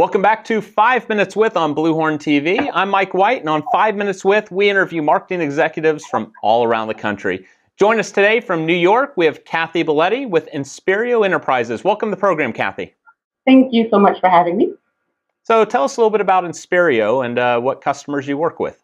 Welcome back to 5 Minutes With on Bluhorn TV. I'm Mike White, and on 5 Minutes With, we interview marketing executives from all around the country. Join us today from New York. We have Kathy Belletti with Inspirio Enterprises. Welcome to the program, Kathy. Thank you so much for having me. So, tell us a little bit about Inspirio and uh, what customers you work with.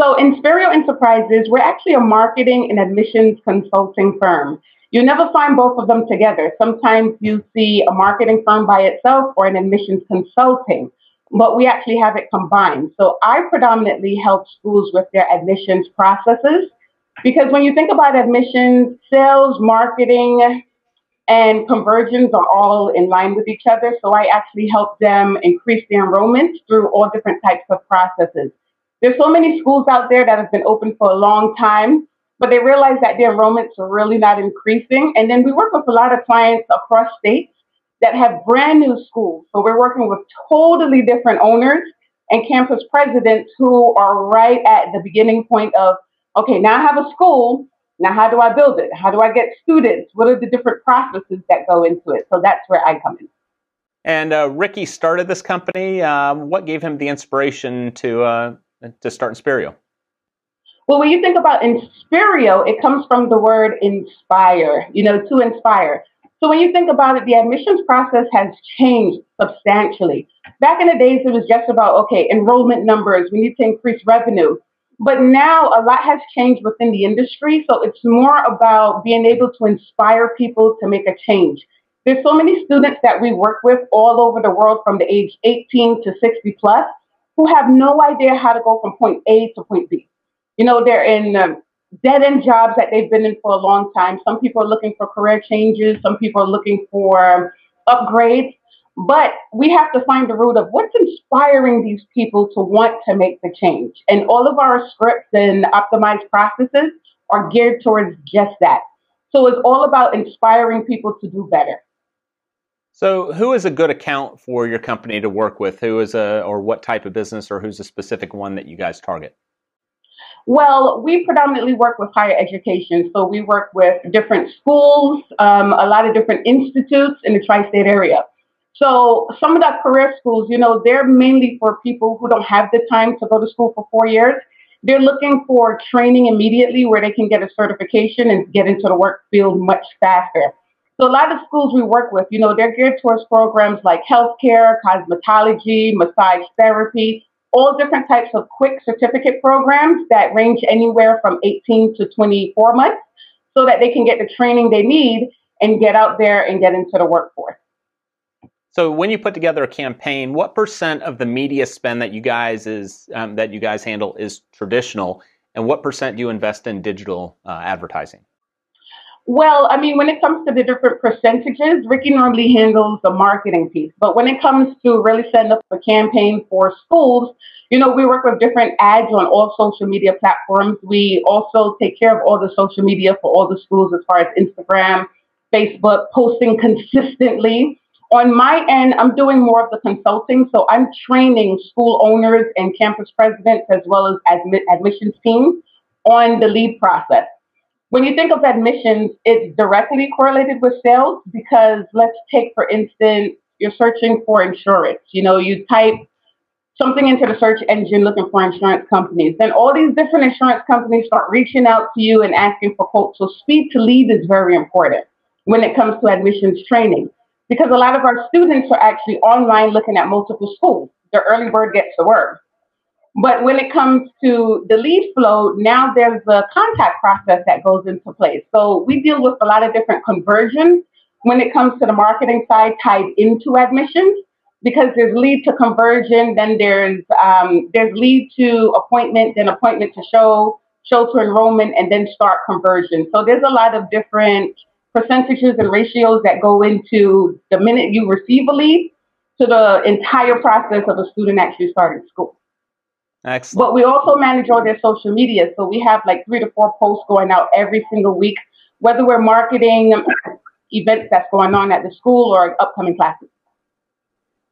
So, Inspirio Enterprises, we're actually a marketing and admissions consulting firm. You never find both of them together. Sometimes you see a marketing firm by itself or an admissions consulting, but we actually have it combined. So, I predominantly help schools with their admissions processes because when you think about admissions, sales, marketing, and conversions are all in line with each other. So I actually help them increase their enrollment through all different types of processes. There's so many schools out there that have been open for a long time, but they realize that their enrollments are really not increasing. And then we work with a lot of clients across states that have brand new schools. So we're working with totally different owners and campus presidents who are right at the beginning point of, okay, now I have a school now, how do I build it? How do I get students? What are the different processes that go into it? So that's where I come in. And uh, Ricky started this company. Um, what gave him the inspiration to uh, to start Inspirio? Well, when you think about Inspirio, it comes from the word inspire. You know, to inspire. So when you think about it, the admissions process has changed substantially. Back in the days, it was just about okay, enrollment numbers. We need to increase revenue. But now a lot has changed within the industry. So it's more about being able to inspire people to make a change. There's so many students that we work with all over the world from the age 18 to 60 plus who have no idea how to go from point A to point B. You know, they're in um, dead end jobs that they've been in for a long time. Some people are looking for career changes, some people are looking for upgrades. But we have to find the root of what's inspiring these people to want to make the change. And all of our scripts and optimized processes are geared towards just that. So it's all about inspiring people to do better. So, who is a good account for your company to work with? Who is a, or what type of business, or who's a specific one that you guys target? Well, we predominantly work with higher education. So, we work with different schools, um, a lot of different institutes in the tri state area. So some of the career schools, you know, they're mainly for people who don't have the time to go to school for four years. They're looking for training immediately where they can get a certification and get into the work field much faster. So a lot of schools we work with, you know, they're geared towards programs like healthcare, cosmetology, massage therapy, all different types of quick certificate programs that range anywhere from 18 to 24 months so that they can get the training they need and get out there and get into the workforce. So when you put together a campaign, what percent of the media spend that you guys is um, that you guys handle is traditional, and what percent do you invest in digital uh, advertising? Well, I mean, when it comes to the different percentages, Ricky normally handles the marketing piece. But when it comes to really setting up a campaign for schools, you know, we work with different ads on all social media platforms. We also take care of all the social media for all the schools as far as Instagram, Facebook, posting consistently on my end, I'm doing more of the consulting. So I'm training school owners and campus presidents as well as admi- admissions teams on the lead process. When you think of admissions, it's directly correlated with sales because let's take, for instance, you're searching for insurance. You know, you type something into the search engine looking for insurance companies. Then all these different insurance companies start reaching out to you and asking for quotes. So speed to lead is very important when it comes to admissions training because a lot of our students are actually online looking at multiple schools. The early bird gets the word. But when it comes to the lead flow, now there's a contact process that goes into place. So we deal with a lot of different conversions when it comes to the marketing side tied into admissions because there's lead to conversion, then there's um, there's lead to appointment, then appointment to show, show to enrollment, and then start conversion. So there's a lot of different percentages and ratios that go into the minute you receive a lead to the entire process of a student actually starting school. Excellent. But we also manage all their social media. So we have like three to four posts going out every single week, whether we're marketing events that's going on at the school or upcoming classes.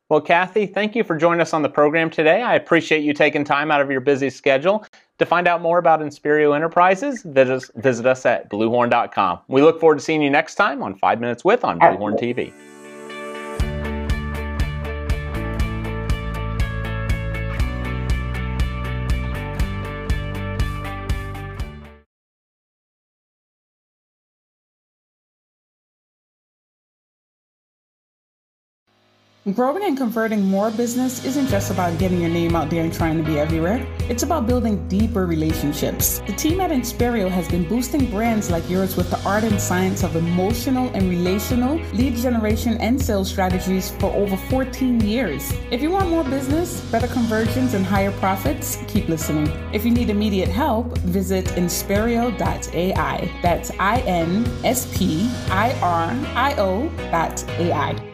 Well, Kathy, thank you for joining us on the program today. I appreciate you taking time out of your busy schedule. To find out more about Inspirio Enterprises, visit us, visit us at bluhorn.com. We look forward to seeing you next time on 5 Minutes With on Bluhorn TV. Growing and converting more business isn't just about getting your name out there and trying to be everywhere. It's about building deeper relationships. The team at Inspirio has been boosting brands like yours with the art and science of emotional and relational lead generation and sales strategies for over 14 years. If you want more business, better conversions, and higher profits, keep listening. If you need immediate help, visit inspirio.ai. That's I N S P I R I O dot AI.